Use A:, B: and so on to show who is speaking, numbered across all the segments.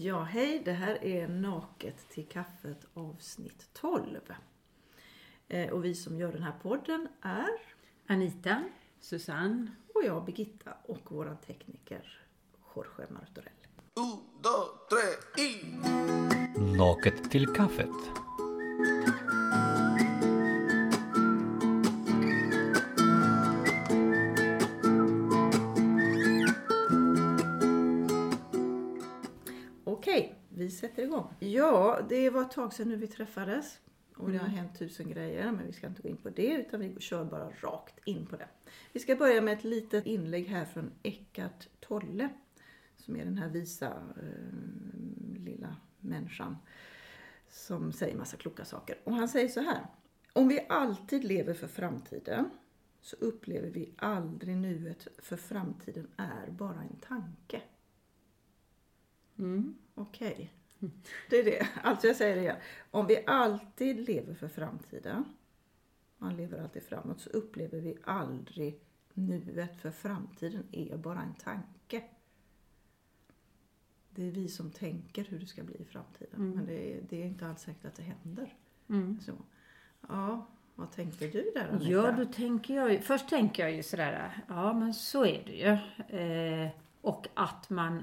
A: Ja, hej, det här är Naket till kaffet avsnitt 12. Eh, och vi som gör den här podden är
B: Anita, Susanne
A: och jag Birgitta och våran tekniker Jorge Martorell.
C: Un, dos, tres y...
D: Naket till kaffet.
A: Vi sätter igång. Ja, det var ett tag sedan nu vi träffades. Och det har
B: Mm.
A: hänt tusen grejer, men vi ska inte gå in på det utan vi kör bara rakt in på det. Vi ska börja med ett litet inlägg här från Eckart Tolle. Som är den här visa eh, lilla människan som säger massa kloka saker. Och han säger så här. Om vi alltid lever för framtiden så upplever vi aldrig nuet för framtiden är bara en tanke.
B: Mm.
A: Okej. Det är det. Alltså jag säger det igen. Om vi alltid lever för framtiden, man lever alltid framåt, så upplever vi aldrig nuet för framtiden är bara en tanke. Det är vi som tänker hur det ska bli i framtiden.
B: Mm.
A: Men det är, det är inte alls säkert att det händer.
B: Mm.
A: Så. Ja, vad tänker du där Anita?
B: Ja, då tänker jag ju, först tänker jag ju sådär, ja men så är det ju. Eh, och att man,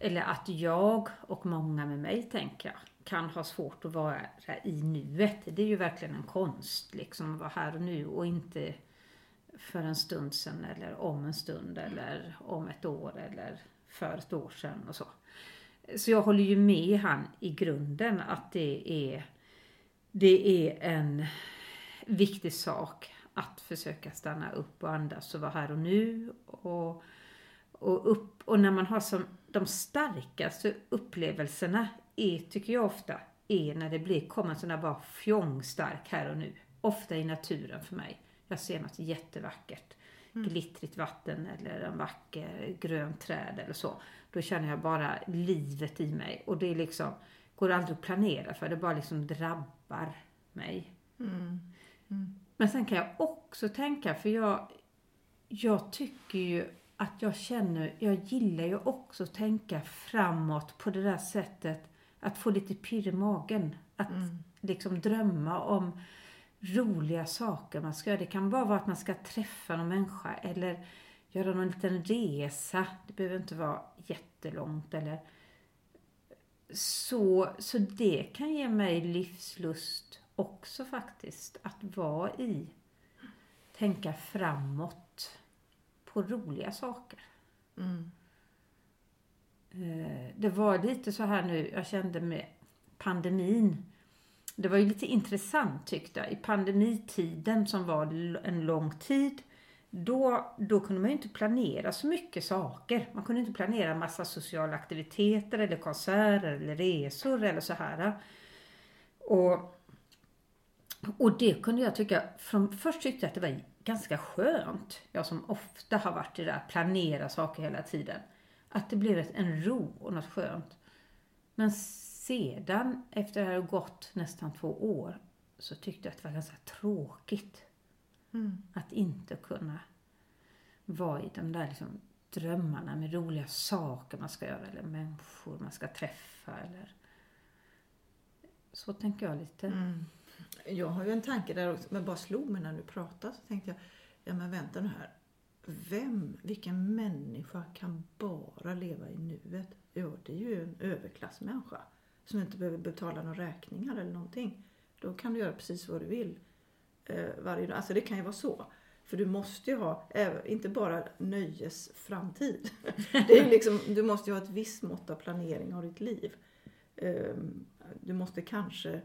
B: eller att jag och många med mig tänker jag, kan ha svårt att vara i nuet. Det är ju verkligen en konst liksom att vara här och nu och inte för en stund sedan eller om en stund eller om ett år eller för ett år sedan och så. Så jag håller ju med han i grunden att det är, det är en viktig sak att försöka stanna upp och andas och vara här och nu. Och, och, upp, och när man har som de starkaste upplevelserna är, tycker jag ofta, är när det blir, kommer en sån där bara fjångstark här och nu. Ofta i naturen för mig. Jag ser något jättevackert. Glittrigt vatten eller en vacker grön träd eller så. Då känner jag bara livet i mig. Och det är liksom, går aldrig att planera för det bara liksom drabbar mig.
A: Mm.
B: Men sen kan jag också tänka, för jag, jag tycker ju att jag känner, jag gillar ju också att tänka framåt på det där sättet. Att få lite pirr i magen. Att liksom drömma om roliga saker man ska göra. Det kan bara vara att man ska träffa någon människa eller göra någon liten resa. Det behöver inte vara jättelångt eller så, så det kan ge mig livslust också faktiskt. Att vara i, tänka framåt på roliga saker.
A: Mm.
B: Eh, Det var lite så här nu, jag kände med pandemin. Det var ju lite intressant tyckte jag. I pandemitiden som var en lång tid. Då, då kunde man ju inte planera så mycket saker. Man kunde inte planera massa sociala aktiviteter eller konserter eller resor eller så här. Och, och det kunde jag tycka, från, först tyckte jag att det var ganska skönt. Jag som ofta har varit i det där, planera saker hela tiden. Att det blev en ro och något skönt. Men sedan, efter det här gått nästan två år, så tyckte jag att det var ganska tråkigt.
A: Mm.
B: Att inte kunna vara i de där liksom drömmarna med roliga saker man ska göra eller människor man ska träffa eller så tänker jag lite.
A: Mm. Jag har ju en tanke där också, men bara slog mig när du pratade så tänkte jag, ja men vänta nu här. Vem, vilken människa kan bara leva i nuet? Jo, det är ju en överklassmänniska som inte behöver betala några räkningar eller någonting. Då kan du göra precis vad du vill eh, varje dag. Alltså det kan ju vara så. För du måste ju ha, eh, inte bara nöjesframtid. Det är liksom, du måste ju ha ett visst mått av planering av ditt liv. Ehm, du måste kanske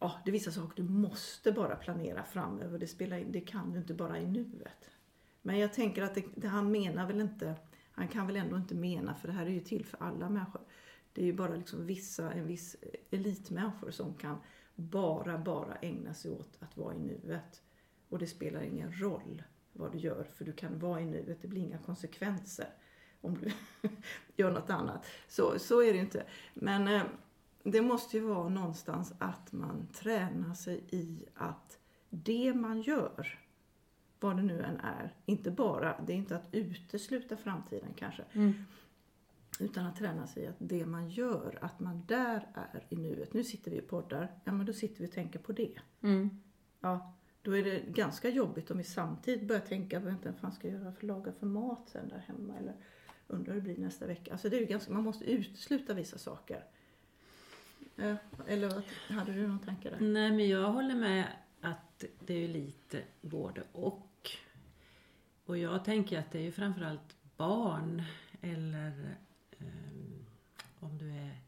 A: ja, det är vissa saker du måste bara planera framöver. Det, spelar in, det kan du inte bara i nuet. Men jag tänker att det, det, han menar väl inte, han kan väl ändå inte mena, för det här är ju till för alla människor. Det är ju bara liksom vissa, en viss elitmänniskor som kan bara, bara ägna sig åt att vara i nuet. Och det spelar ingen roll vad du gör, för du kan vara i nuet, det blir inga konsekvenser om du gör något annat. Så, så är det ju inte. Men eh, det måste ju vara någonstans att man tränar sig i att det man gör, vad det nu än är, inte bara, det är inte att utesluta framtiden kanske,
B: Mm.
A: Utan att träna sig i att det man gör, att man där är i nuet. Nu sitter vi och poddar, ja men då sitter vi och tänker på det.
B: Mm.
A: Ja, då är det ganska jobbigt om vi samtidigt börjar tänka, vänta, vad fan ska jag göra för laga för mat sen där hemma? Eller undrar hur det blir nästa vecka. Alltså det är ganska, man måste utesluta vissa saker. Eller vad, hade du någon tanke där?
E: Nej, men jag håller med att det är lite både och. Och jag tänker att det är ju framförallt barn eller ehm, om du är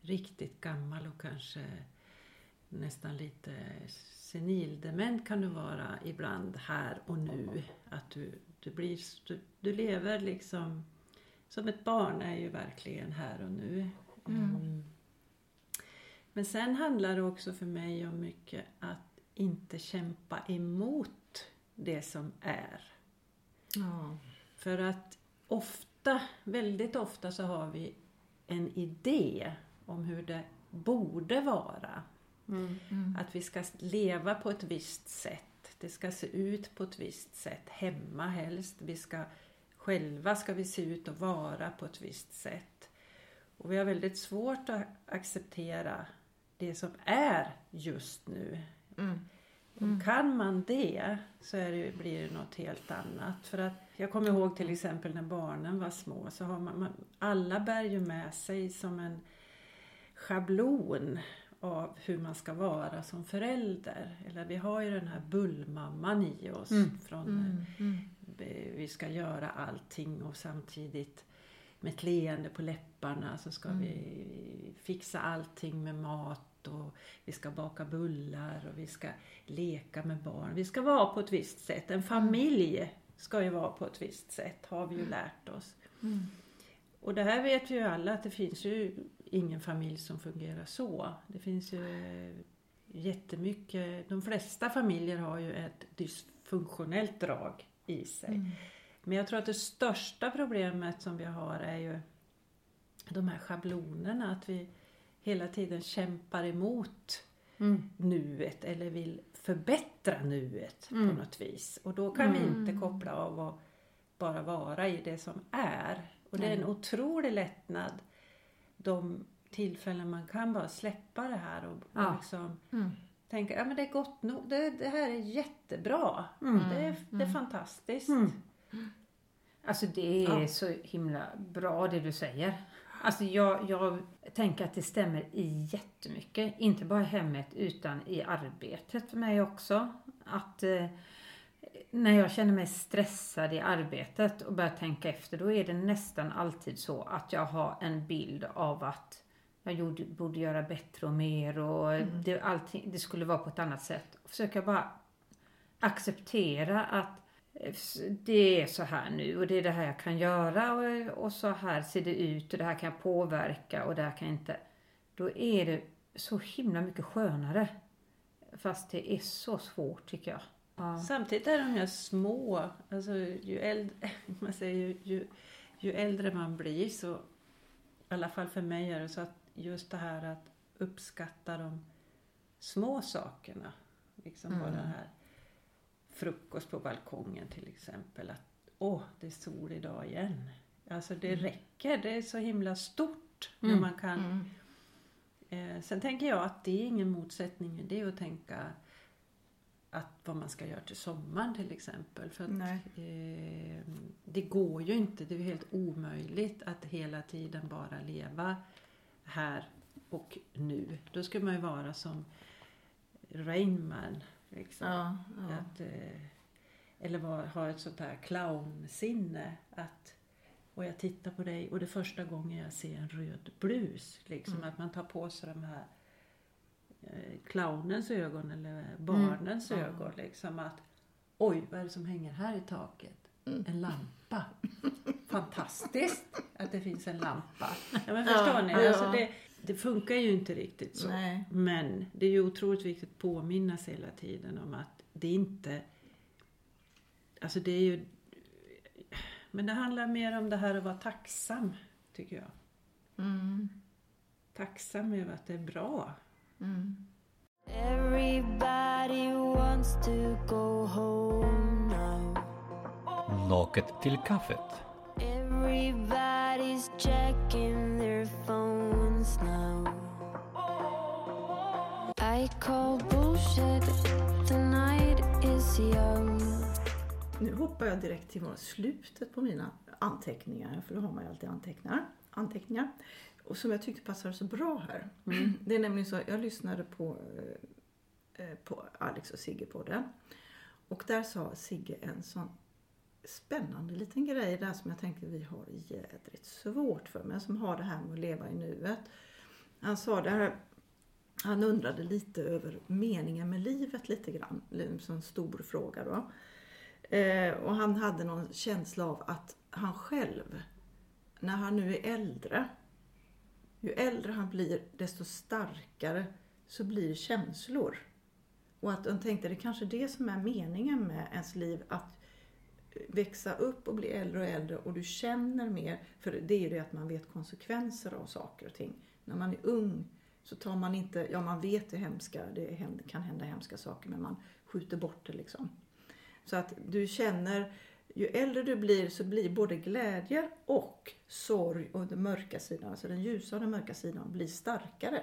E: riktigt gammal och kanske nästan lite senildement kan du vara ibland här och nu. Att du, du, blir, du, du lever liksom som ett barn är ju verkligen här och nu. Ehm, men sen handlar det också för mig om mycket att inte kämpa emot det som är.
A: Ja.
E: För att ofta, väldigt ofta så har vi en idé om hur det borde vara. Att vi ska leva på ett visst sätt. Det ska se ut på ett visst sätt. Hemma helst. Vi ska, själva ska vi se ut och vara på ett visst sätt. Och vi har väldigt svårt att acceptera det som är just nu. Och kan man det så det, blir det något helt annat. För att jag kommer ihåg till exempel när barnen var små så har man, man alla bär ju med sig som en schablon av hur man ska vara som förälder. Eller vi har ju den här bullmamman i oss. från eh, Vi ska göra allting och samtidigt med ett leende på läpparna så ska vi fixa allting med mat och vi ska baka bullar och vi ska leka med barn. Vi ska vara på ett visst sätt. En familj ska ju vara på ett visst sätt, har vi ju lärt oss. Och det här vet ju alla att det finns ju ingen familj som fungerar så. Det finns ju jättemycket, de flesta familjer har ju ett dysfunktionellt drag i sig. Men jag tror att det största problemet som vi har är ju de här schablonerna, att vi hela tiden kämpar emot nuet eller vill förbättra nuet på något vis. Och då kan vi inte koppla av och bara vara i det som är. Och det är en otrolig lättnad de tillfällen man kan bara släppa det här och, och
B: Ja.
E: liksom tänka, ja men det är gott nog, det, det här är jättebra. Det, är, det är fantastiskt.
B: Alltså det är så himla bra det du säger. Alltså jag, jag tänker att det stämmer i jättemycket. Inte bara i hemmet utan i arbetet för mig också. Att eh, när jag känner mig stressad i arbetet och börjar tänka efter då är det nästan alltid så att jag har en bild av att jag gjorde, borde göra bättre och mer och det, allting, det skulle vara på ett annat sätt. Försöka bara acceptera att det är så här nu och det är det här jag kan göra och, och så här ser det ut och det här kan jag påverka och det här kan jag inte. Då är det så himla mycket skönare. Fast det är så svårt tycker jag. Ja.
E: Samtidigt är de här små, alltså ju äldre, man säger, ju, ju, ju äldre man blir så, i alla fall för mig är det så att just det här att uppskatta de små sakerna. Liksom bara den här frukost på balkongen till exempel. Att åh, det är sol idag igen. Alltså det räcker, det är så himla stort när man kan Eh, sen tänker jag att det är ingen motsättning i det att tänka att vad man ska göra till sommaren till exempel. För att eh, det går ju inte, det är helt omöjligt att hela tiden bara leva här och nu. Då skulle man ju vara som Rainman. Liksom.
A: Ja, ja.
E: Att, eh, eller var, ha ett sånt här clownsinne. Att, och jag tittar på dig och det är första gången jag ser en röd blus. Liksom, Att man tar på sig de här eh, clownens ögon eller barnens ögon. Liksom, att oj, vad är det som hänger här i taket? En lampa. Fantastiskt att det finns en lampa. Ja, men förstår ni?
A: ja.
E: Alltså det, det funkar ju inte riktigt så.
A: Nej.
E: Men det är ju otroligt viktigt att påminna sig hela tiden om att det inte... Alltså det är ju... Men det handlar mer om det här att vara tacksam, tycker jag.
A: Mm.
E: Tacksam över att det är bra.
F: Everybody wants to go home now.
D: Naket till kaffet.
F: Everybody Everybody's checking their phones
A: Nu hoppar jag direkt till slutet på mina anteckningar, för då har man ju alltid anteckningar. anteckningar. Och som jag tyckte passade så bra här. Det är nämligen så, jag lyssnade på, eh, eh, på Alex och Sigge på det. Och där sa Sigge en sån spännande liten grej där som jag tänker vi har jädrigt svårt för, men som har det här med att leva i nuet. Han sa det här, han undrade lite över meningen med livet lite grann, som en stor fråga då. Eh, och han hade någon känsla av att han själv, när han nu är äldre, ju äldre han blir desto starkare så blir känslor. Och att han tänkte det är kanske det som är meningen med ens liv, att växa upp och bli äldre och äldre och du känner mer, för det är ju det att man vet konsekvenser av saker och ting. När man är ung så tar man inte, ja man vet det hemska, det kan hända hemska saker men man skjuter bort det liksom. Så att du känner, ju äldre du blir så blir både glädje och sorg och den mörka sidan, alltså den ljusa och den mörka sidan blir starkare.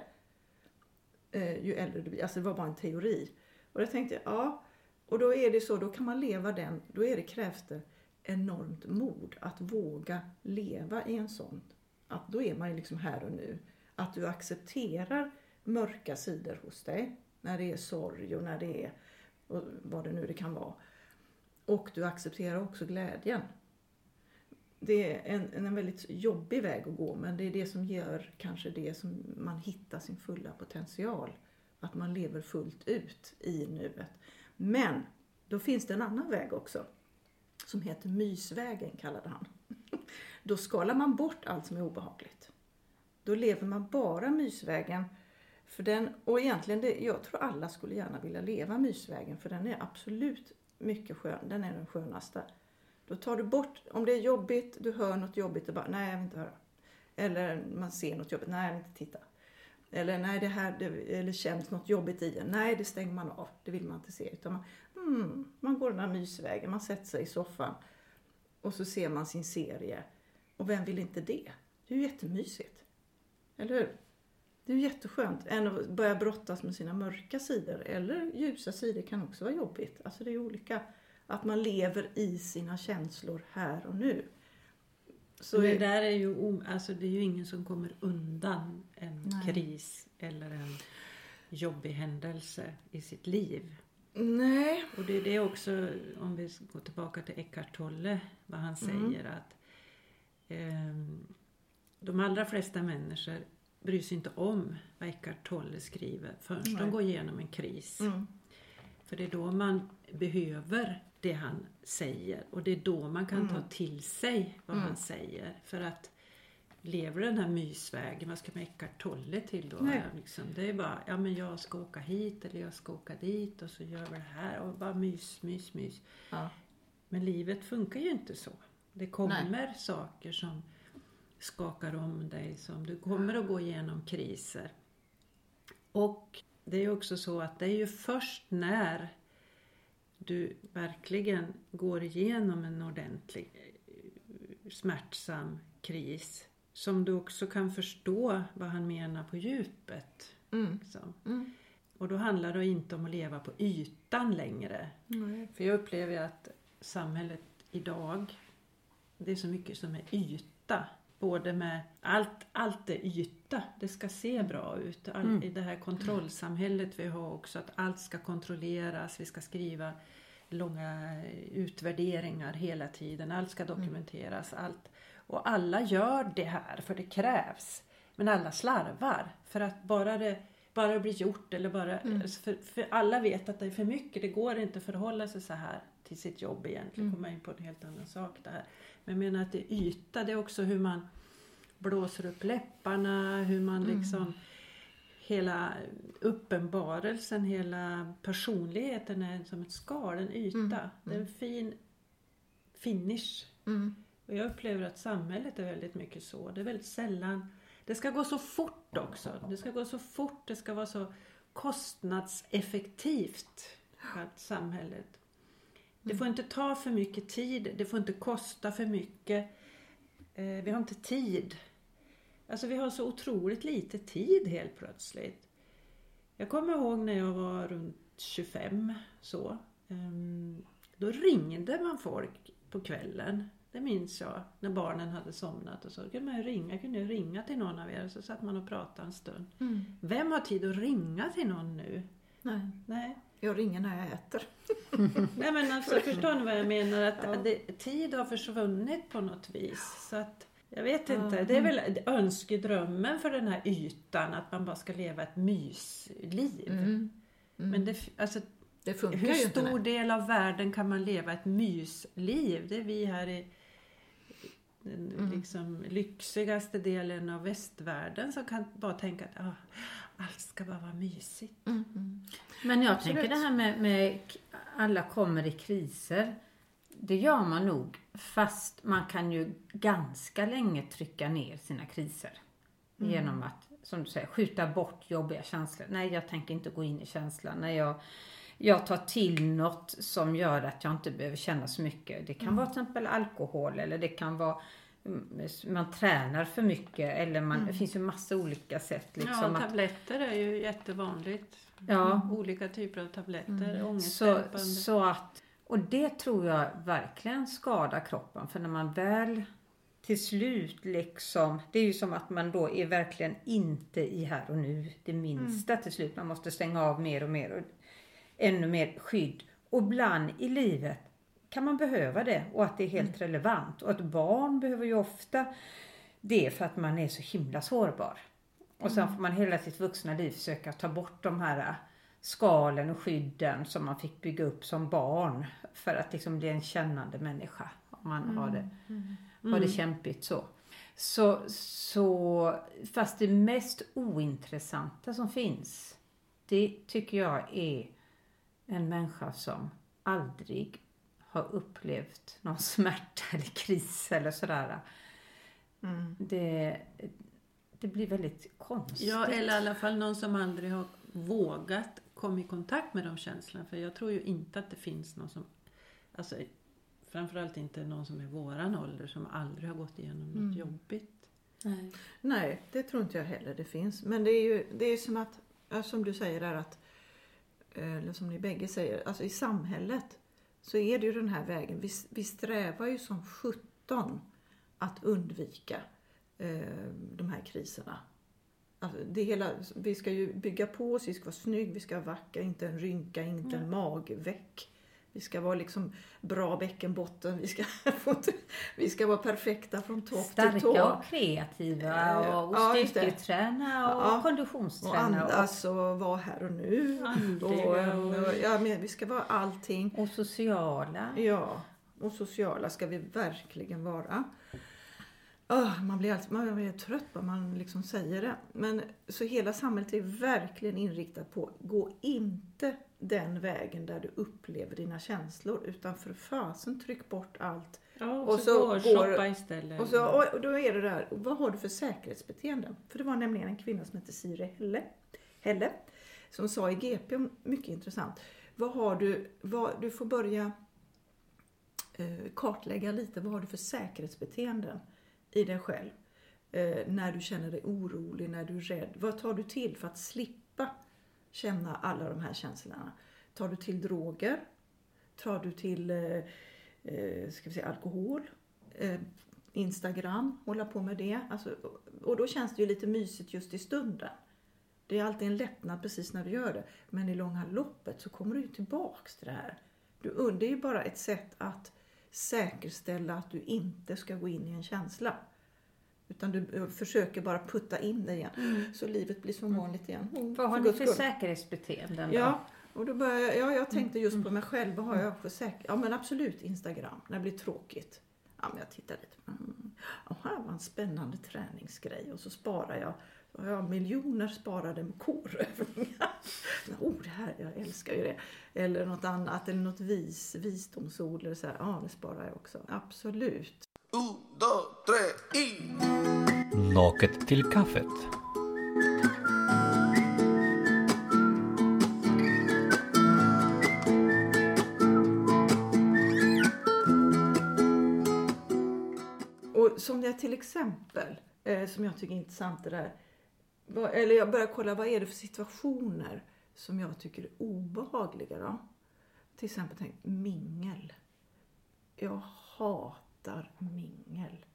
A: Eh, ju äldre du blir, alltså det var bara en teori. Och då tänkte, jag, ja, och då är det så, då kan man leva den, då är det, krävs det enormt mod att våga leva i en sån, att då är man ju liksom här och nu. Att du accepterar mörka sidor hos dig, när det är sorg och när det är, och vad det nu det kan vara. Och du accepterar också glädjen. Det är en, en väldigt jobbig väg att gå men det är det som gör kanske det som man hittar sin fulla potential. Att man lever fullt ut i nuet. Men då finns det en annan väg också. Som heter mysvägen kallade han. Då skalar man bort allt som är obehagligt. Då lever man bara mysvägen. För den, och egentligen, det, jag tror alla skulle gärna vilja leva mysvägen för den är absolut mycket skön. Den är den skönaste. Då tar du bort, om det är jobbigt, du hör något jobbigt och bara, nej jag vill inte höra. Eller man ser något jobbigt, nej jag vill inte titta. Eller nej det här, det, eller känns något jobbigt i en, nej det stänger man av, det vill man inte se. Utan man, mm, man går den här mysvägen, man sätter sig i soffan och så ser man sin serie. Och vem vill inte det? Det är ju jättemysigt. Eller hur? Det är ju jätteskönt än att börja brottas med sina mörka sidor. Eller ljusa sidor kan också vara jobbigt. Alltså det är olika. Att man lever i sina känslor här och nu. Så
E: det
A: är-
E: där är ju, alltså det är ju ingen som kommer undan en
A: Nej.
E: kris eller en jobbig händelse i sitt liv.
A: Nej.
E: Och det är det också, om vi går tillbaka till Eckart Tolle, vad han säger att ehm, de allra flesta människor bryr sig inte om vad Eckart Tolle skriver förrän
A: Nej.
E: de går igenom en kris.
A: Mm.
E: För det är då man behöver det han säger och det är då man kan ta till sig vad han säger. För att lever den här mysvägen, vad ska man Eckart Tolle till då?
A: Nej.
E: Liksom, det är bara, ja men jag ska åka hit eller jag ska åka dit och så gör vi det här och bara mys, mys, mys.
A: Ja.
E: Men livet funkar ju inte så. Det kommer saker som skakar om dig, som du kommer att gå igenom kriser. Och det är ju också så att det är ju först när du verkligen går igenom en ordentlig eh, smärtsam kris som du också kan förstå vad han menar på djupet.
A: Mm.
E: Liksom.
A: Mm.
E: Och då handlar det inte om att leva på ytan längre.
A: Nej.
E: För jag upplever att samhället idag, det är så mycket som är yta. Både med allt, allt är yta. Det ska se bra ut. All, I det här kontrollsamhället vi har också, att allt ska kontrolleras. Vi ska skriva långa utvärderingar hela tiden. Allt ska dokumenteras. Allt. Och alla gör det här, för det krävs. Men alla slarvar. För att bara det, bara det blir gjort eller bara... alltså För, för alla vet att det är för mycket. Det går inte att förhålla sig så här till sitt jobb egentligen. Kommer in på en helt annan sak det här. Men jag menar att det är yta. Det är också hur man blåser upp läpparna. Hur man liksom... Hela uppenbarelsen, hela personligheten är som ett skal, en yta. Det är en fin finish.
A: Mm.
E: Och jag upplever att samhället är väldigt mycket så. Det är väldigt sällan... Det ska gå så fort också. Det ska gå så fort. Det ska vara så kostnadseffektivt. Att samhället. Det får inte ta för mycket tid. Det får inte kosta för mycket. Eh, vi har inte tid. Alltså vi har så otroligt lite tid helt plötsligt. Jag kommer ihåg när jag var runt 25 så. ehm, Då ringde man folk på kvällen. Det minns jag. När barnen hade somnat och så. Kunde man ringa, kunde jag ringa till någon av er. Så satt man och pratade en stund. Vem har tid att ringa till någon nu?
A: Nej,
E: Nej.
A: Jag ringer när jag äter.
E: Nej men alltså förstår ni vad jag menar? Att det, tid har försvunnit på något vis. Så att, jag vet inte. Det är väl önskedrömmen för den här ytan att man bara ska leva ett mysliv. Men det, alltså,
A: Det funkar
E: hur
A: ju inte.
E: stor del av världen kan man leva ett mysliv? Det är vi här i den
A: Mm.
E: liksom, lyxigaste delen av västvärlden som kan bara tänka att ah, allt ska bara vara mysigt.
A: Mm.
B: Men jag
A: Absolut.
B: tänker det här med, med alla kommer i kriser. Det gör man nog fast man kan ju ganska länge trycka ner sina kriser. Genom att, som du säger, skjuta bort jobbiga känslor. Nej, jag tänker inte gå in i känslan. Nej, jag, jag tar till något som gör att jag inte behöver känna så mycket. Det kan vara till exempel alkohol eller det kan vara mm, man tränar för mycket eller man, det finns ju massa olika sätt. Liksom,
E: ja,
B: att,
E: tabletter är ju jättevanligt.
B: Ja.
E: Olika typer av tabletter,
B: Så,
E: ångestdämpande.
B: så att, och det tror jag verkligen skadar kroppen. För när man väl till slut liksom, det är ju som att man då är verkligen inte i här och nu. Det minsta till slut. Man måste stänga av mer och mer. Och ännu mer skydd. Och ibland i livet kan man behöva det och att det är helt relevant. Och ett barn behöver ju ofta det för att man är så himla sårbar. Och sen får man hela sitt vuxna liv försöka ta bort de här äh, skalen och skydden som man fick bygga upp som barn för att liksom bli en kännande människa. Om man har, det, har det kämpigt så. Så, så. Fast det mest ointressanta som finns, det tycker jag är en människa som aldrig har upplevt någon smärta eller kris eller sådär. Det, det blir väldigt konstigt.
E: Ja, eller i alla fall någon som aldrig har vågat komma i kontakt med de känslorna. För jag tror ju inte att det finns någon som, alltså framförallt inte någon som är våran ålder som aldrig har gått igenom något jobbigt.
B: Nej.
A: Nej, det tror inte jag heller det finns. Men det är ju det är som att, som du säger där att, eller som ni bägge säger, alltså i samhället så är det ju den här vägen. Vi, vi strävar ju som 17 att undvika eh, de här kriserna. Alltså det hela, vi ska ju bygga på oss, vi ska vara snygg, vi ska vara vacker, inte en rynka, inte en magveck. Vi ska vara liksom bra bäckenbotten, vi ska, vi ska vara perfekta från topp till tå.
B: Starka och kreativa och, och
A: det.
B: styrketräna och
A: Ja. Och
B: konditionsträna. Och,
A: andas och vara här och nu. Och, eh,
E: och-
A: och, ja, men vi ska vara allting.
B: och sociala.
A: Ja, och sociala ska vi verkligen vara. Åh, man blir alltid man blir trött bara man liksom säger det. Men så hela samhället är verkligen inriktat på, gå inte den vägen där du upplever dina känslor. Utan för fasen tryck bort allt.
E: Ja, och,
A: Och
E: så,
A: så går-
E: shoppa istället.
A: Och, så, och, och då är det där, vad har du för säkerhetsbeteenden? För det var nämligen en kvinna som hette Siri Helle, Helle som sa i GP, mycket intressant. Vad har du, vad, du får börja eh, kartlägga lite, vad har du för säkerhetsbeteenden i dig själv? Eh, när du känner dig orolig, när du är rädd. Vad tar du till för att slippa känna alla de här känslorna? Tar du till droger? Tar du till eh, eh ska vi säga, alkohol? Eh, Instagram, hålla på med det. Alltså, och då känns det ju lite mysigt just i stunden. Det är alltid en lättnad precis när du gör det. Men i långa loppet så kommer du ju tillbaks till det här. Du, det är ju bara ett sätt att säkerställa att du inte ska gå in i en känsla. Utan du eh, försöker bara putta in dig igen. Så livet blir som vanligt igen. Oh,
B: Vad har
A: för
B: ni
A: guds
B: för
A: skull.
B: säkerhetsbeteenden då?
A: Ja, och då börjar jag, ja, jag tänkte just på mig själv. Vad har jag för säker... Ja men absolut Instagram, när det blir tråkigt. Ja men jag tittar lite. Mm. Ja, här var en spännande träningsgrej. Och så sparar jag. Jag miljoner sparade med korövningar. Oh, det här, jag älskar ju det. Eller något annat, eller något vis, visdomsord. Eller så här. Ja, det sparar jag också. Absolut.
C: Un, dos, tres y...
D: Naket till kaffet.
A: Och som jag till exempel, eh, som jag tycker är intressant det där. Eller jag börjar kolla vad är det för situationer som jag tycker är obehagliga då. Till exempel tänk mingel. Jag hatar mingel.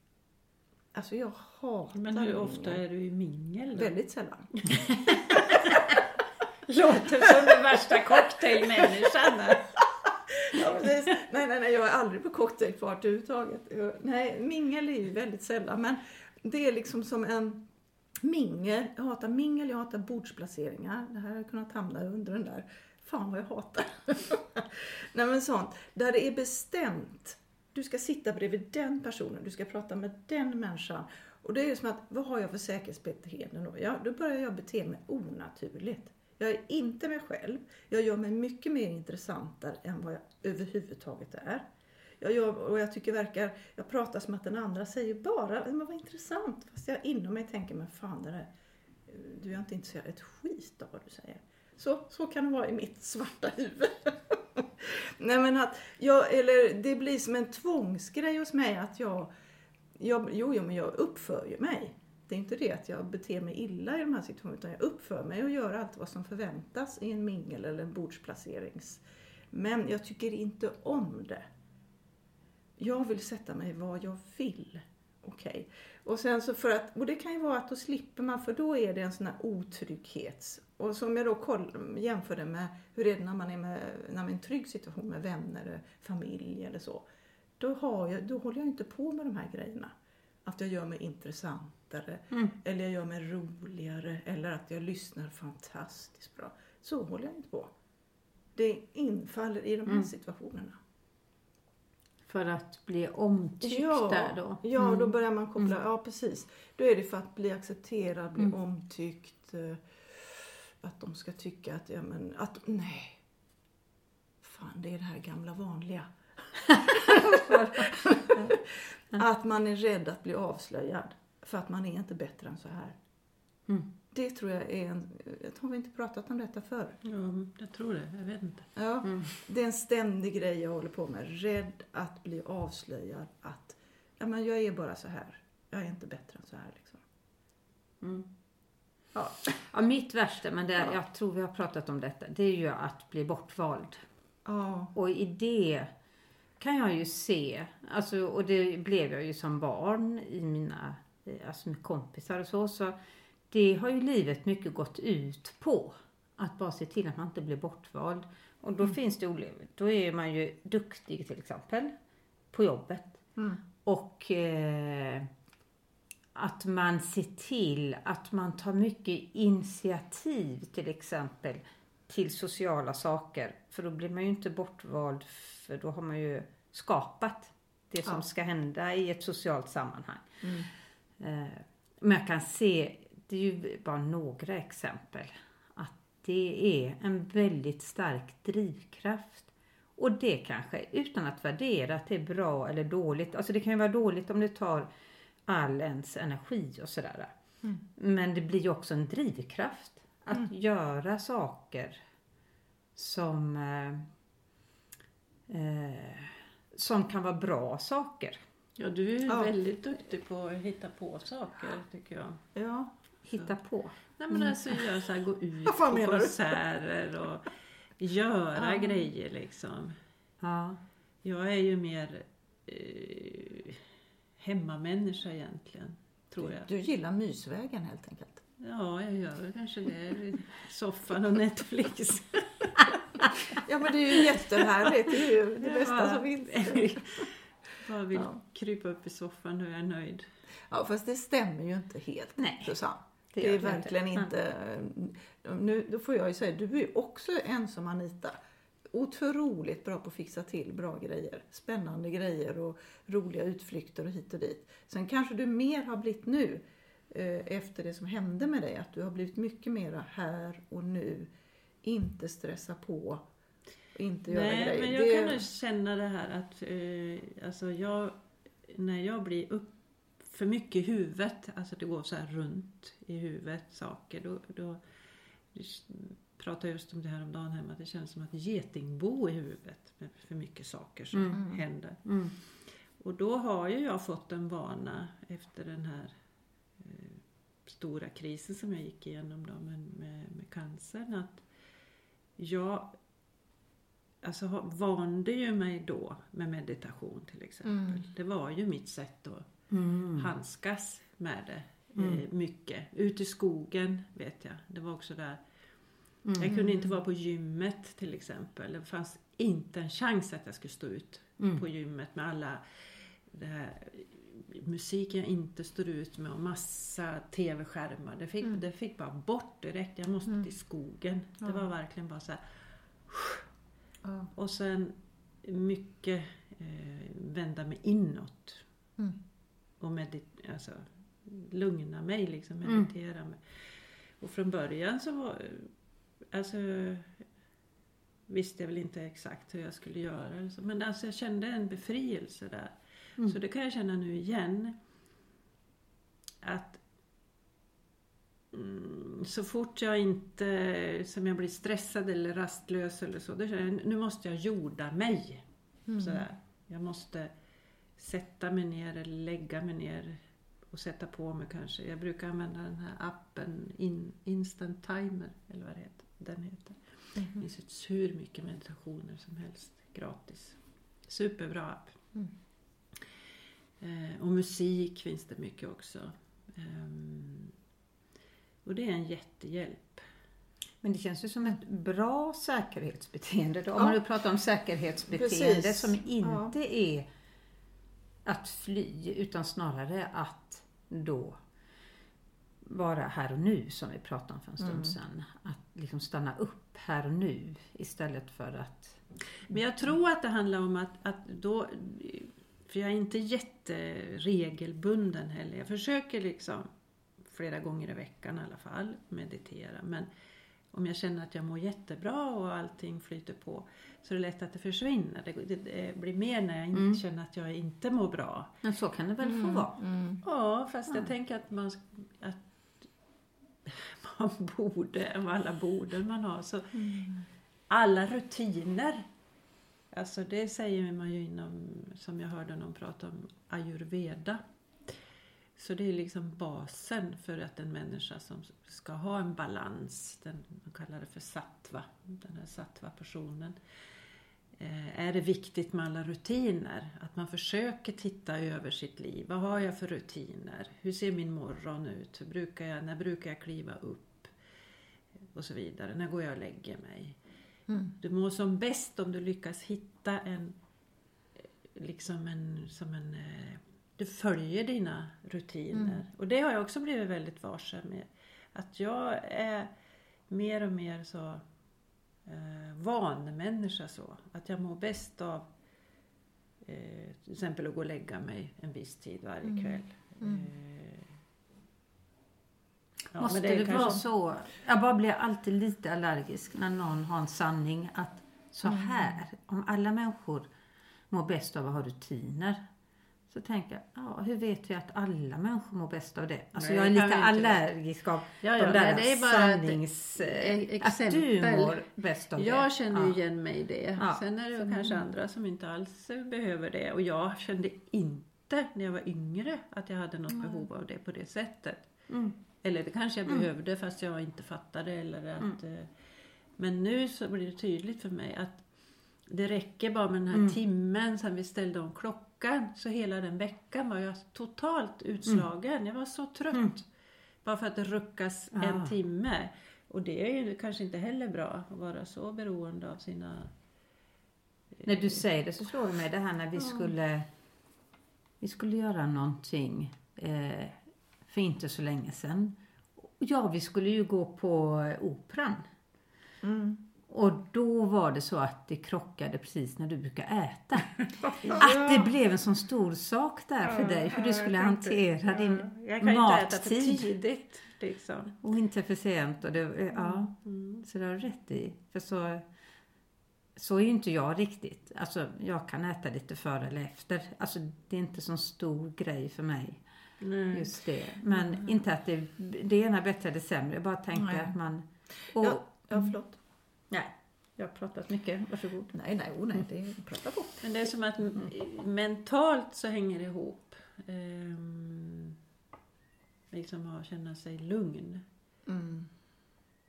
A: Alltså jag hatar
E: Men hur
A: mingel.
E: ofta är du i mingel då?
A: Väldigt sällan.
E: Låter som den värsta cocktailmänniskan.
A: Ja, precis. nej, nej, nej, jag är aldrig på cocktailparty överhuvudtaget. Nej, mingel är ju väldigt sällan. Men det är liksom som en mingel. Jag hatar mingel, jag hatar bordsplaceringar. Det här hade kunnat hamna under den där. Fan vad jag hatar. nej men sånt. Där det är bestämt. Du ska sitta bredvid den personen, du ska prata med den människan. Och det är ju som att, vad har jag för säkerhetsbeteende då? Ja, då börjar jag bete mig onaturligt. Jag är inte mig själv. Jag gör mig mycket mer intressantare än vad jag överhuvudtaget är. Jag gör, och jag tycker verkar, jag pratar som att den andra säger bara, men vad intressant. Fast jag inom mig tänker, men fan det där, du är inte intresserad ett skit av vad du säger. Så, så kan det vara i mitt svarta huvud. Nej men att jag, eller det blir som en tvångsgrej hos mig att jag, jag jo, jo men jag uppför ju mig. Det är inte det att jag beter mig illa i de här situationerna utan jag uppför mig och gör allt vad som förväntas i en mingel eller en bordsplacerings. Men jag tycker inte om det. Jag vill sätta mig var jag vill. Okej. Och sen så för att, och det kan ju vara att då slipper man för då är det en sån här otrygghets. Och som jag då koll, jämför det med hur är det när man är med, när man är i en trygg situation med vänner, familj eller så. Då, har jag, då håller jag inte på med de här grejerna. Att jag gör mig intressantare, eller jag gör mig roligare, eller att jag lyssnar fantastiskt bra. Så håller jag inte på. Det infaller i de här situationerna.
B: För att bli omtyckt
A: Ja,
B: där då?
A: ja då börjar man koppla, ja precis. Då är det för att bli accepterad, bli omtyckt. eh, Att de ska tycka att, ja men, att, nej. Fan, det är det här gamla vanliga. att man är rädd att bli avslöjad. För att man är inte bättre än så här. Det tror jag är en, har vi inte pratat om detta förr?
E: Ja, jag tror det. Jag vet inte.
A: Ja, det är en ständig grej jag håller på med. Rädd att bli avslöjad. Att ja, men jag är bara så här. Jag är inte bättre än så här. Liksom. Ja.
B: Ja, mitt värsta, men det, jag tror vi har pratat om detta, det är ju att bli bortvald.
A: Ja.
B: Och i det kan jag ju se, alltså, och det blev jag ju som barn i mina alltså med kompisar och så, så det har ju livet mycket gått ut på. Att bara se till att man inte blir bortvald. Och då finns det olika, då är man ju duktig till exempel på jobbet. Och eh, att man ser till att man tar mycket initiativ till exempel till sociala saker. För då blir man ju inte bortvald för då har man ju skapat det som
A: Ja.
B: ska hända i ett socialt sammanhang. Eh, Men jag kan se, det är ju bara några exempel, att det är en väldigt stark drivkraft. Och det kanske, utan att värdera att det är bra eller dåligt, alltså det kan ju vara dåligt om det tar all ens energi och sådär. Men det blir ju också en drivkraft att göra saker som eh, eh, som kan vara bra saker.
E: Ja, du är ju
A: Ja.
E: väldigt duktig på att hitta på saker tycker jag.
A: ja.
B: Hitta på.
E: Nej men alltså göra så här, gå ut
A: Vad fan
E: på
A: menar du?
E: konserter och göra
A: Ja.
E: grejer liksom.
B: Ja.
E: Jag är ju mer eh, hemmamänniska egentligen, tror jag.
A: Du gillar mysvägen helt enkelt.
E: Ja, jag gör väl kanske det. Soffan och Netflix.
A: Ja men det är ju jättehärligt. Det är ju det bästa som finns.
E: Bara vill
A: Ja.
E: krypa upp i soffan, då är jag nöjd.
A: Ja fast det stämmer ju inte helt
B: Nej,
A: Susanne.
B: Det
A: Det, är verkligen
B: inte.
A: inte... Nu, då får jag ju säga, du är ju också en som Anita. Otroligt bra på att fixa till bra grejer. Spännande grejer och roliga utflykter och hit och dit. Sen kanske du mer har blivit nu eh, efter det som hände med dig. Att du har blivit mycket mera här och nu. Inte stressa på. Inte göra
E: Nej,
A: grejer.
E: men jag
A: det,
E: kan nog känna det här att eh, alltså jag, när jag blir upp för mycket i huvudet, alltså det går så här runt i huvudet saker, då, då pratade just om det här om dagen hemma, att det känns som att getingbo i huvudet med för mycket saker som händer.
B: Mm.
E: Och då har ju jag fått en vana efter den här eh, stora krisen som jag gick igenom då med, med, med cancern. Att jag alltså, vande ju mig då med meditation till exempel. Det var ju mitt sätt att handskas med det. Eh, mycket. Ut i skogen vet jag. Det var också där. Jag kunde inte vara på gymmet till exempel. Det fanns inte en chans att jag skulle stå ut på gymmet med alla det här, musiken jag inte står ut med och massa tv-skärmar. Det fick, det fick bara bort direkt. Jag måste till skogen. Det var verkligen bara så här. Och sen mycket eh, vända mig inåt.
A: Mm.
E: Och medit- alltså, lugna mig, liksom, meditera. Mig. Och från början så var, alltså, visste jag väl inte exakt hur jag skulle göra. Men alltså, jag kände en befrielse där. Så det kan jag känna nu igen. Att mm, så fort jag inte, som jag blir stressad eller rastlös eller så, då känner jag nu måste jag jorda mig. Sådär. Jag måste sätta mig ner eller lägga mig ner och sätta på mig kanske. Jag brukar använda den här appen In, Instant Timer eller vad det heter. den heter. Det finns hur mycket meditationer som helst gratis. Superbra app. Eh, och musik finns det mycket också. Ehm, och det är en jättehjälp.
B: Men det känns ju som ett bra säkerhetsbeteende. Då. Om
A: Ja.
B: man nu pratar om säkerhetsbeteende
A: Precis.
B: som inte är att fly utan snarare att då vara här och nu som vi pratade om för en stund
A: Mm.
B: sedan. Att liksom stanna upp här och nu istället för att...
E: Men jag tror att det handlar om att, att då... För jag är inte jätteregelbunden heller. Jag försöker liksom flera gånger i veckan i alla fall meditera. Men om jag känner att jag mår jättebra och allting flyter på så är det lätt att det försvinner. Det, det, det blir mer när jag inte känner att jag inte mår bra.
B: Men så kan det väl
A: Mm.
B: få vara?
E: Ja, fast jag tänker att man, att man borde, alla borden man har, så alla rutiner. Alltså det säger man ju inom, som jag hörde någon prata om, ayurveda. Så det är liksom basen för att en människa som ska ha en balans, den, man kallar det för sattva, den här sattva-personen, eh, är det viktigt med alla rutiner. Att man försöker titta över sitt liv. Vad har jag för rutiner? Hur ser min morgon ut? Brukar jag, när brukar jag kliva upp? Och så vidare. När går jag och lägger mig? Du mår som bäst om du lyckas hitta en, liksom en, som en, eh, du följer dina rutiner. Och det har jag också blivit väldigt varse med. Att jag är mer och mer så eh, vanemänniska så. Att jag mår bäst av eh, till exempel att gå och lägga mig en viss tid varje kväll. Eh, ja,
B: Måste det,
E: är
B: vara så? Jag bara blir alltid lite allergisk när någon har en sanning att så här, om alla människor mår bäst av att ha rutiner. Så tänker jag, ja, hur vet vi att alla människor mår bäst av det? Alltså
E: Nej,
B: jag är lite allergisk av
E: Ja, ja,
B: de där
E: nej, ett
B: sannings...
E: e-
B: att du mår bäst av det.
E: Jag känner ju
B: Ja.
E: igen mig i det.
B: Ja.
E: Sen är det ju kanske andra som inte alls behöver det. Och jag kände inte när jag var yngre att jag hade något behov av det på det sättet.
B: Mm.
E: Eller det kanske jag behövde fast jag inte fattade. Eller att, eh, Men nu så blir det tydligt för mig att det räcker bara med den här
B: Mm.
E: timmen sen vi ställde om klockan. Så hela den veckan var jag totalt utslagen. Jag var så trött. Bara för att det ruckas en
B: Mm. Ja.
E: timme. Och det är ju kanske inte heller bra att vara så beroende av sina...
B: När du säger det så slår det mig det här när vi skulle vi skulle göra någonting eh, för inte så länge sedan. Ja, vi skulle ju gå på operan. Och då var det så att det krockade precis när du brukar äta. Att det blev en sån stor sak där för dig, hur du skulle hantera din
E: Jag kan ju inte äta för
B: mattid.
E: tidigt. Liksom.
B: Och inte för sent. Och det, ja, så det har du rätt i. För så, så är ju inte jag riktigt. Alltså, jag kan äta lite före eller efter. Alltså, det är inte så stor grej för mig.
E: Nej.
B: Just det. Men inte att det, det ena är bättre eller sämre. Jag bara tänker
A: Nej.
B: att man... Och,
A: Ja, ja, förlåt.
B: Nej. Jag har pratat mycket, varsågod.
A: Nej, nej, oh, nej, det är, prata på.
E: Men det är som att m- mentalt så hänger det ihop. Ehm, liksom att känna sig lugn.
A: Mm.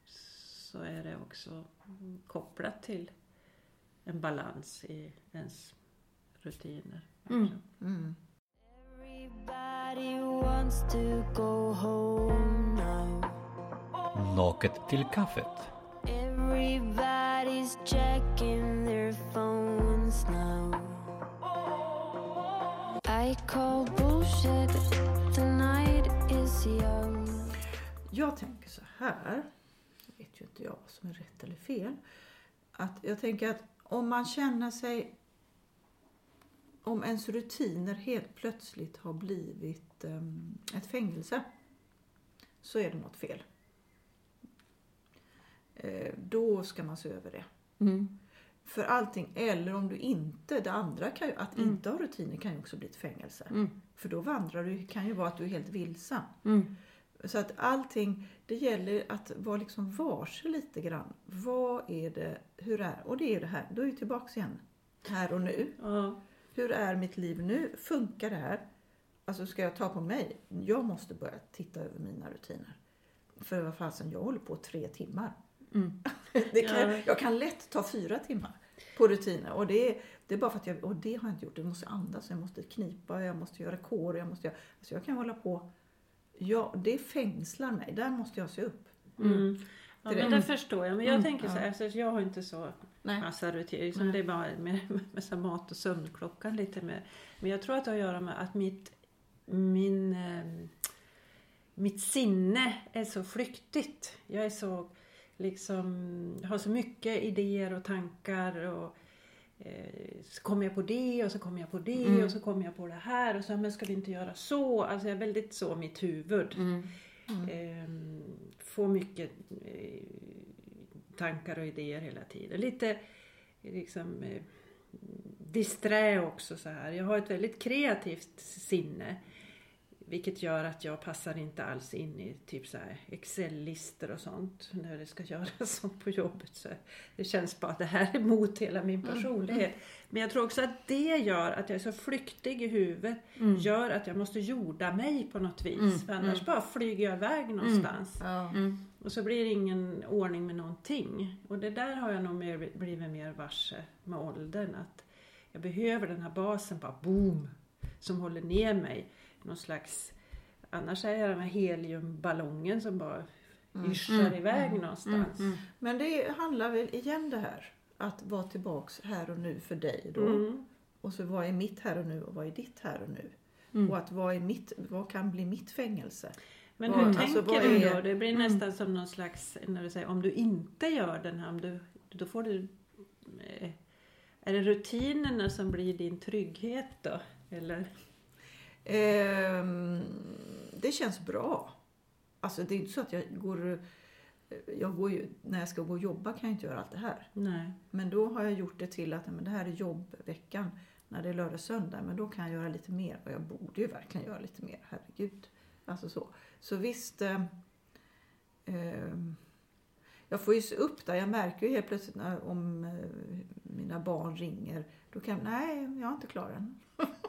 E: Så är det också kopplat till en balans i ens rutiner.
B: Mm.
E: också.
A: Mm.
F: Everybody wants to go home now.
D: Naket till kaffet.
F: Everybody's checking their phones now. I call bullshit. The night is young.
A: Jag tänker så här, jag vet ju inte jag vad som är rätt eller fel. Att jag tänker att om man känner sig, om ens rutiner helt plötsligt har blivit um, ett fängelse, så är det något fel. Eh, då ska man se över det.
B: Mm.
A: För allting, eller om du inte, det andra kan ju, att
B: Mm.
A: inte ha rutiner kan ju också bli ett fängelse.
B: Mm.
A: För då vandrar du, kan ju vara att du är helt vilsen.
B: Mm.
A: Så att allting, det gäller att vara liksom varse lite grann. Vad är det, hur är, och det är det här, då är vi tillbaks igen. Här och nu.
E: Ja.
A: Hur är mitt liv nu? Funkar det här? Alltså ska jag ta på mig? Jag måste börja titta över mina rutiner. För vad fasen, jag håller på tre timmar.
B: Mm.
A: Det kan,
E: Ja.
A: Jag kan lätt ta fyra timmar på rutiner. Och det, är- det är bara för att jag, och det har jag inte gjort. Jag måste andas, jag måste knipa, jag måste göra kår, jag måste göra, alltså jag kan hålla på. Ja, det fängslar mig. Där måste jag se upp.
E: Mm. Ja,
A: Det är
E: men
A: det.
E: förstår jag. Men jag
A: Mm,
E: tänker så
A: ja.
E: här, alltså, jag har inte så
A: Nej.
E: massa rutiner. Liksom
A: Nej.
E: det är bara med, med så här mat och sömnklockan lite mer. Men jag tror att det har att göra med att mitt, min, eh, mitt sinne är så flyktigt. Jag är så, liksom, har så mycket idéer och tankar. och eh, så kommer jag på det och så kommer jag på det
B: Mm.
E: och så kommer jag på det här och så men ska vi inte göra så? Alltså jag är väldigt så mitt huvud.
B: Mm.
E: Ehm, får mycket eh, tankar och idéer hela tiden. Lite liksom eh, disträ också så här. Jag har ett väldigt kreativt sinne. Vilket gör att jag passar inte alls in i typ så Excel-listor och sånt när det ska göras sånt på jobbet. Så det känns bara att det här är emot hela min personlighet. Men jag tror också att det gör att jag är så flyktig i huvudet. Gör att jag måste jorda mig på något vis.
B: Mm,
E: För annars bara flyger jag iväg någonstans.
A: Ja.
B: Mm.
E: Och så blir det ingen ordning med någonting. Och det där har jag nog mer, blivit mer varse med åldern. Att jag behöver den här basen, bara boom, som håller ner mig. Någon slags, annars är jag den här heliumballongen som bara yrsar iväg någonstans.
B: Mm.
A: Men det handlar väl igen det här. Att vara tillbaks här och nu för dig då.
E: Mm.
A: Och så vad är mitt här och nu och vad är ditt här och nu?
B: Mm.
A: Och att vad, är mitt, vad kan bli mitt fängelse?
E: Men hur
A: alltså,
E: tänker du då? Det blir nästan som någon slags, när du säger om du inte gör den här, om du, då får du... Eh, är det rutinerna som blir din trygghet då? Eller?
A: Ehm, det känns bra. Alltså det är inte så att jag går... Jag går ju, när jag ska gå och jobba kan jag inte göra allt det här.
E: Nej.
A: Men då har jag gjort det till att men det här är jobbveckan. När det är lördag söndag. Men då kan jag göra lite mer. Och jag borde ju verkligen göra lite mer. Herregud. Alltså så. Så visst. Eh, eh, jag får ju se upp där. Jag märker ju helt plötsligt när, om eh, mina barn ringer. Då kan jag, nej jag är inte klar än.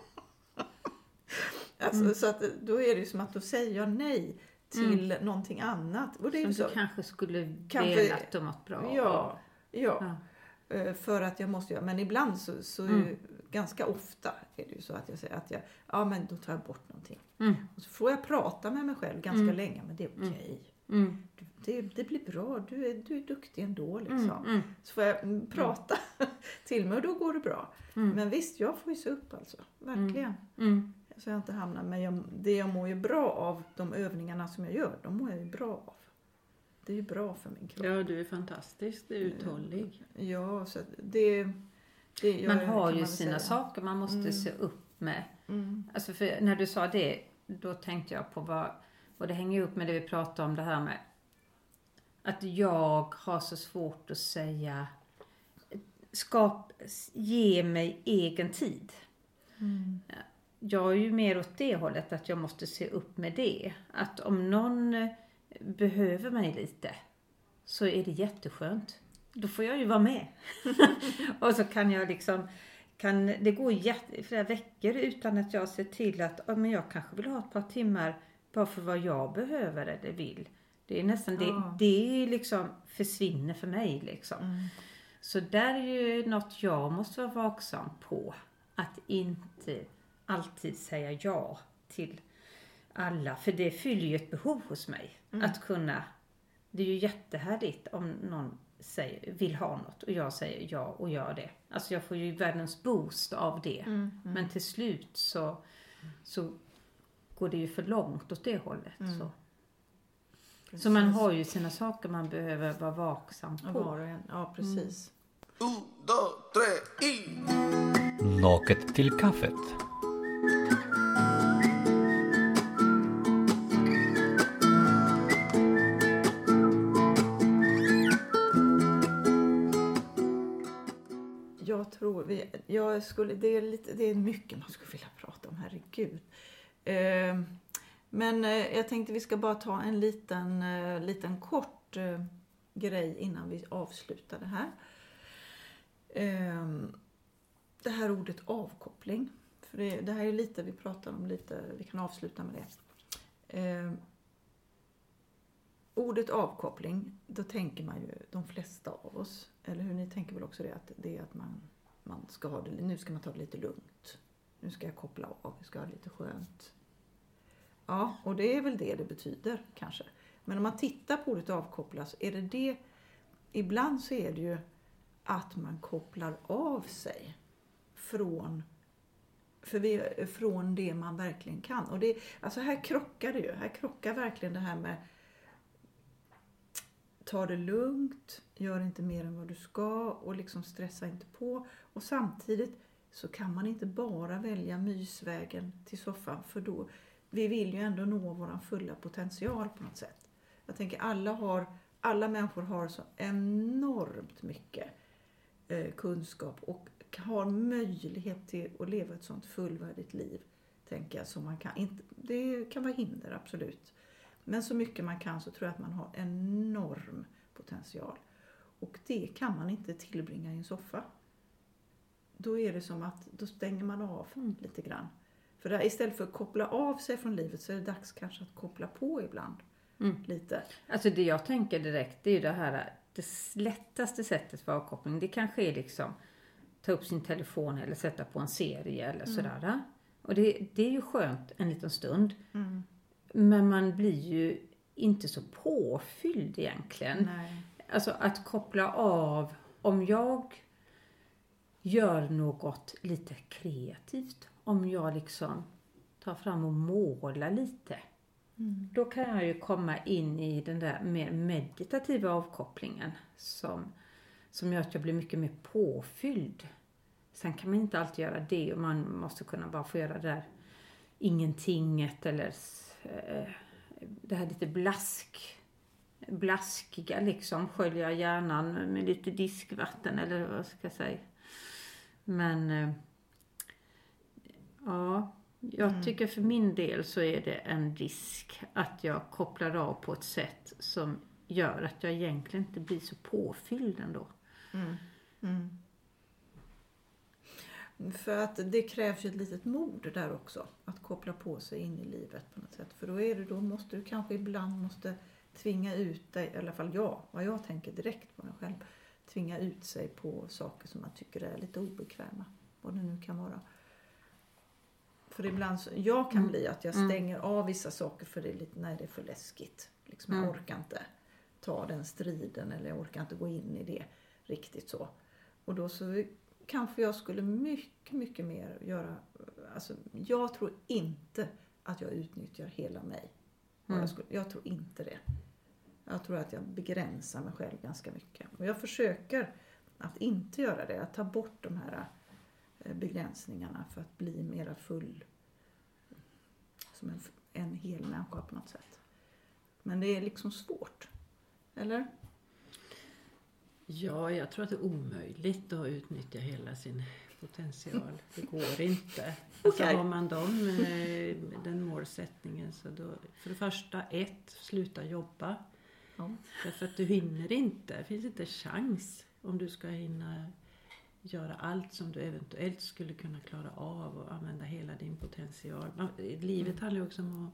A: alltså, Så att då är det ju som att då säger jag nej till någonting annat. Och det är
B: Som
A: så.
B: du kanske skulle
A: Kanske-
B: velat och mått bra.
A: Ja, ja.
B: Ja.
A: Eh, För att jag måste göra, men ibland så, så är
B: Mm.
A: ganska ofta är det ju så att jag säger att jag, ja men då tar jag bort någonting.
B: Mm.
A: Och så får jag prata med mig själv ganska
B: Mm.
A: länge, men det är okej.
B: Mm.
A: Du- Det, det blir bra, du är, du är duktig ändå liksom.
B: Mm. Mm.
A: Så får jag mm, prata till mig och då går det bra.
B: Mm.
A: Men visst, jag får ju se upp alltså. Verkligen. Så jag inte hamnar, men jag, det jag mår ju bra av, de övningarna som jag gör, de mår jag ju bra av. Det är ju bra för min kropp.
E: Ja, du är fantastiskt uthållig.
A: Ja, så det, det
B: Man har ju
A: väl
B: sina
A: säga.
B: saker man måste
A: Mm.
B: se upp med.
A: Mm.
B: Alltså för när du sa det, då tänkte jag på vad, och det hänger upp med det vi pratade om det här med att jag har så svårt att säga skap, ge mig egen tid.
A: Mm.
B: Jag är ju mer åt det hållet att jag måste se upp med det. Att om någon eh, behöver mig lite så är det jätteskönt. då får jag ju vara med. och så kan jag liksom, kan det gå jätte, flera veckor utan att jag ser till att ja, men jag kanske vill ha ett par timmar bara för vad jag behöver eller vill. Det är nästan,
A: Ja.
B: det, det liksom försvinner för mig liksom. Så där är ju något jag måste vara vaksam på. Att inte alltid säga ja till alla. För det fyller ju ett behov hos mig. Att kunna. Det är ju jättehärligt om någon säger, vill ha något och jag säger ja och gör det. Alltså jag får ju världens boost av det. Men till slut så, så går det ju för långt åt det hållet. Så. så man har ju sina saker man behöver vara vaksam på.
A: var och en. Ja, precis.
C: Un, dos, tres y...
D: Naket till kaffet.
A: Vi, jag skulle, det, är lite, det är mycket man skulle vilja prata om, herregud. Eh, men eh, jag tänkte vi ska bara ta en liten, eh, liten kort eh, grej innan vi avslutar det här. Ehm, det här ordet avkoppling. För det, det här är lite vi pratar om, lite, vi kan avsluta med det. Eh, ordet avkoppling, då tänker man ju de flesta av oss, eller hur ni tänker väl också det, att det är att man, man ska ha det, nu ska man ta det lite lugnt. Nu ska jag koppla av, jag ska ha det lite skönt. Ja, och det är väl det det betyder kanske. Men om man tittar på ordet avkoppla så är det det, ibland så är det ju att man kopplar av sig från för vi, från det man verkligen kan. Och det, alltså här krockar det ju. Här krockar verkligen det här med ta det lugnt, gör inte mer än vad du ska och liksom stressa inte på. Och samtidigt så kan man inte bara välja mysvägen till soffan för då, vi vill ju ändå nå vår fulla potential på något sätt. Jag tänker alla har, alla människor har så enormt mycket eh, kunskap och har möjlighet till att leva ett sånt fullvärdigt liv. Tänker jag, som man kan. Inte, det kan vara hinder, absolut. Men så mycket man kan så tror jag att man har enorm potential. Och det kan man inte tillbringa i en soffa. Då är det som att då stänger man av lite grann. För där, istället för att koppla av sig från livet så är det dags kanske att koppla på ibland. Lite.
B: Alltså det jag tänker direkt det är ju det här det lättaste sättet för avkoppling. Det kanske är liksom ta upp sin telefon eller sätta på en serie eller sådär. Och det, det är ju skönt en liten stund. Men man blir ju inte så påfylld egentligen.
A: Nej.
B: Alltså att koppla av. Om jag gör något lite kreativt. Om jag liksom tar fram och målar lite. Då kan jag ju komma in i den där mer meditativa avkopplingen som, som gör att jag blir mycket mer påfylld. Sen kan man inte alltid göra det och man måste kunna bara få göra det där ingentinget eller eh, det här lite blask blaskiga liksom, skölja hjärnan med lite diskvatten eller vad ska jag säga. Men eh, ja, jag tycker för min del så är det en risk att jag kopplar av på ett sätt som gör att jag egentligen inte blir så påfylld ändå.
A: För att det krävs ju ett litet mod där också. Att koppla på sig in i livet på något sätt. För då, är det, då måste du kanske ibland måste tvinga ut dig, i alla fall jag, vad jag tänker direkt på mig själv. Tvinga ut sig på saker som man tycker är lite obekväma. Vad det nu kan vara. För ibland, så, jag kan bli att jag stänger av vissa saker för det är lite, nej det är för läskigt. Liksom, jag orkar inte ta den striden eller jag orkar inte gå in i det riktigt så. Och då så kanske jag skulle mycket, mycket mer göra, alltså jag tror inte att jag utnyttjar hela mig. Och Jag, skulle, jag tror inte det. Jag tror att jag begränsar mig själv ganska mycket. Och jag försöker att inte göra det, att ta bort de här eh, begränsningarna för att bli mera full. Som en, en hel människa på något sätt. Men det är liksom svårt. Eller?
E: Ja, jag tror att det är omöjligt att utnyttja hela sin potential. Det går inte. Alltså har man dem, eh, den målsättningen så då, för det första, ett, sluta jobba.
A: Ja.
E: Därför att du hinner inte. Det finns inte chans om du ska hinna göra allt som du eventuellt skulle kunna klara av och använda hela din potential. Man- Livet handlar ju också om att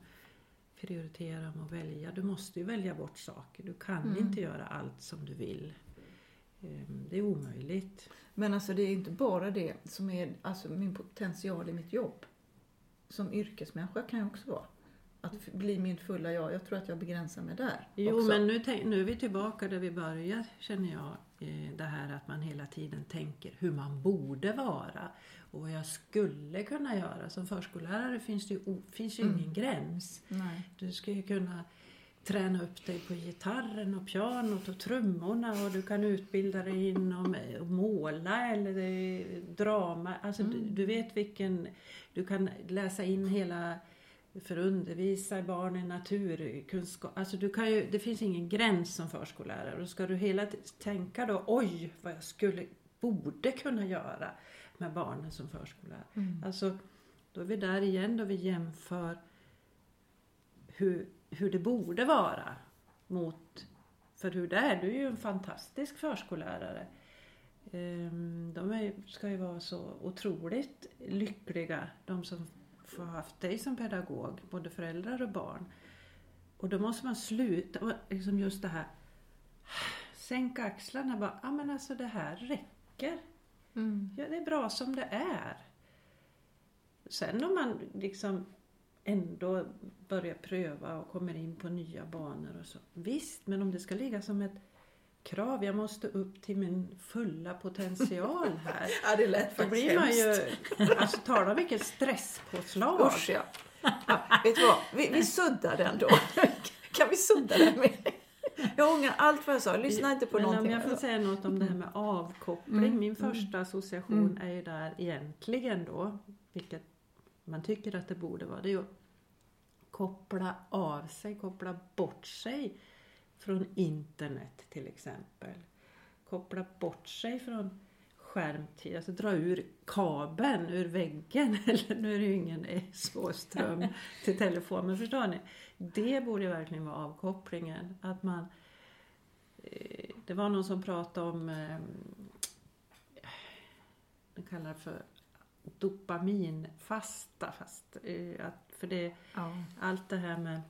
E: prioritera, om att välja. Du måste ju välja bort saker. Du kan inte göra allt som du vill. Ehm, Det är omöjligt.
A: Men alltså det är inte bara det som är alltså min potential i mitt jobb. Som yrkesmänniska kan jag också vara. Att bli min fulla jag. Jag tror att jag begränsar mig där
E: Jo,
A: också.
E: men nu, tänk- nu är vi tillbaka där vi började känner jag. Eh, Det här att man hela tiden tänker hur man borde vara och vad jag skulle kunna göra. Som förskollärare finns det ju, finns ju ingen gräns.
A: Nej.
E: Du ska ju kunna träna upp dig på gitarren och pianot och trummorna och du kan utbilda dig inom eh, måla eller eh, drama. Alltså du, du vet vilken... Du kan läsa in hela för att undervisa barn i naturkunskap. Alltså du kan ju, det finns ingen gräns som förskollärare. Och ska du hela tiden tänka då, oj vad jag skulle, borde kunna göra med barnen som förskollärare. Alltså, då är vi där igen då vi jämför hur, hur det borde vara mot, för hur det är. Du är ju en fantastisk förskollärare. Ehm, De är, ska ju vara så otroligt lyckliga, de som får haft dig som pedagog, både föräldrar och barn. Och då måste man sluta, och liksom just det här, sänka axlarna bara, ja men alltså det här räcker.
A: Mm.
E: Ja, det är bra som det är. Sen om man liksom ändå börjar pröva och kommer in på nya banor och så. Visst, men om det ska ligga som ett krav, jag måste upp till min fulla potential här.
A: Ja, det lät
E: Då
A: faktiskt
E: blir man ju, alltså tala om vilket stresspåslag.
A: Usch ja. ja. Vet du vad? Vi, vi suddar den då. kan vi sudda den med? Jag ångrar allt vad jag sa. Lyssna inte på
E: Men
A: någonting.
E: om jag får säga något om det här med avkoppling. Min första association är ju där egentligen då, vilket man tycker att det borde vara, det är ju att koppla av sig, koppla bort sig från internet till exempel. Koppla bort sig från skärmtid, alltså dra ur kabeln ur väggen. Eller nu är det ju ingen så-ström till telefonen, förstår ni? Det borde verkligen vara avkopplingen. Att man eh, det var någon som pratade om, eh, de kallar det för dopaminfasta. Fast, eh, att, för det,
A: Ja.
E: allt det här med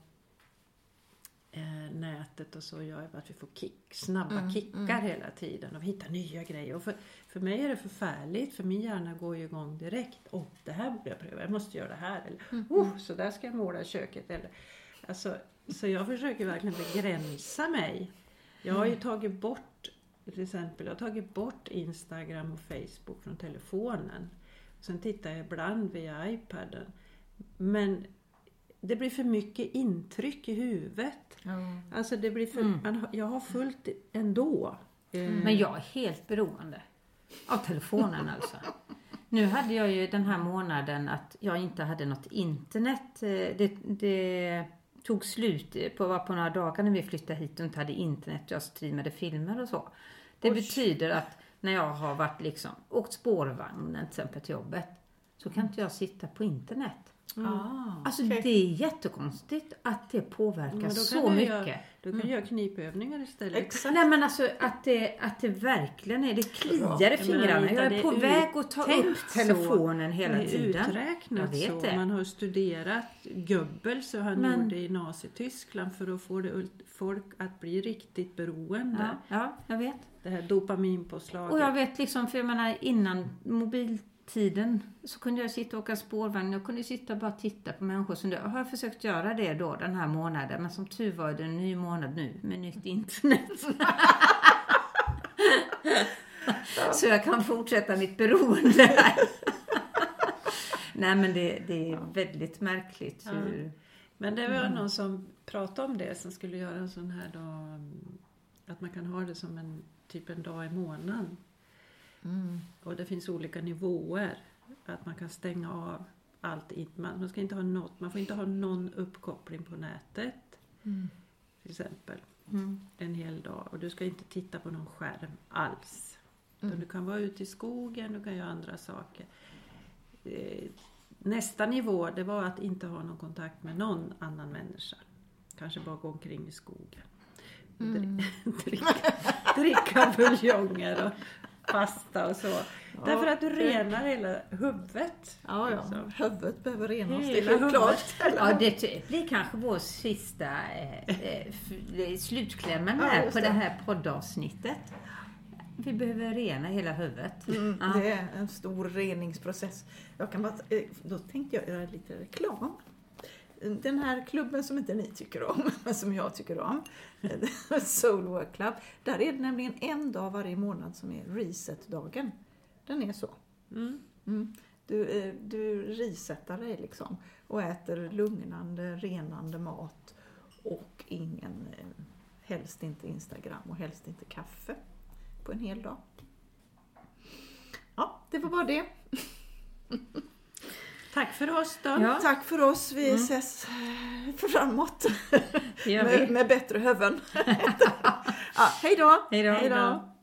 E: eh, nätet och så gör att vi får kick, snabba kickar hela tiden och vi hittar nya grejer. Och för, för mig är det förfärligt för min hjärna går ju igång direkt. Åh, det här borde jag pröva, jag måste göra det här. Eller, oh, så där ska jag måla köket. Eller, alltså, så jag försöker verkligen begränsa mig. Jag har ju tagit bort, till exempel, jag har tagit bort Instagram och Facebook från telefonen. Sen tittar jag ibland via iPaden. Men det blir för mycket intryck i huvudet.
A: Ja.
E: Alltså det blir för, man, har- jag har fullt ändå. Eh,
B: Men jag är helt beroende av telefonen alltså. Nu hade jag ju den här månaden att jag inte hade något internet. Eh, Det, det tog slut på, var på några dagar när vi flyttade hit och inte hade internet. Jag streamade filmer och så. Det betyder att när jag har varit liksom, åkt spårvagnen till exempel till jobbet så kan inte jag sitta på internet.
A: Ah,
B: Alltså
A: okej.
B: det är jättekonstigt att det påverkar så mycket.
E: Göra, då kan du göra knipövningar istället.
A: Exakt.
B: Nej men alltså att det, att det verkligen är, det kliar i fingrarna. Jag är på väg att ta upp telefonen
E: så.
B: hela
E: det är
B: tiden.
E: uträknat så.
B: det.
E: Man har studerat Goebbels och han
B: Men-
E: gjorde i Nazityskland för att få det, folk att bli riktigt beroende.
B: Ja, ja, jag vet.
E: Det här dopaminpåslaget.
B: Och jag vet liksom, för jag menar innan mobiltiden så kunde jag sitta och åka spårvagn. Jag kunde sitta och bara titta på människor. Så jag har försökt göra det då den här månaden. Men som tur var är det en ny månad nu med nytt internet. så jag kan fortsätta mitt beroende här. Nej men det, det är väldigt märkligt hur...
E: Men det var någon som pratade om det som skulle göra en sån här dag. mm, Att man kan ha det som en typ en dag i månaden.
A: Mm.
E: Och det finns olika nivåer. Att man kan stänga av allt. Man, man, ska inte ha något, man får inte ha någon uppkoppling på nätet.
A: Mm.
E: Till exempel.
B: Mm.
E: En hel dag. Och du ska inte titta på någon skärm alls.
A: Mm.
E: Du kan vara ute i skogen, du kan göra andra saker. Eh, Nästa nivå det var att inte ha någon kontakt med någon annan människa. Kanske bara gå omkring i skogen. dri- dricka, dricka buljonger och pasta och så. Därför att du renar hela huvudet.
A: Ja, ja.
E: liksom.
A: Huvudet behöver renas, det är klart.
B: Ja, det blir kanske vår sista eh, eh, slutklämmen
A: Ja,
B: här
A: just
B: på det.
A: det.
B: här poddavsnittet. Vi behöver rena hela huvudet.
A: Mm,
B: Ja.
A: Det är en stor reningsprocess. Jag kan bara, eh, då tänkte jag göra lite reklam. Den här klubben som inte ni tycker om, men som jag tycker om, Soul Work Club, där är det nämligen en dag varje månad som är reset-dagen. Den är så.
E: Mm.
A: Mm. Du, eh, du resetar dig liksom och äter lugnande, renande mat och ingen, eh, helst inte Instagram och helst inte kaffe på en hel dag. Ja, det var bara det.
E: Tack för oss då.
B: Ja.
A: Tack för oss. Vi ses eh, framåt med,
B: vi.
A: med bättre huvuden. ja, hej då!
B: Hej då.
A: Hej då!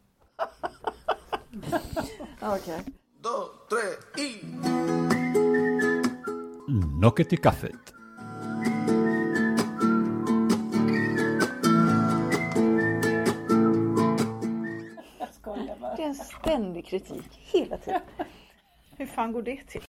A: Okej.
C: dos, tres y...
D: Nocket i kaffet.
A: Det är en ständig kritik hela tiden. Hur fan går det till?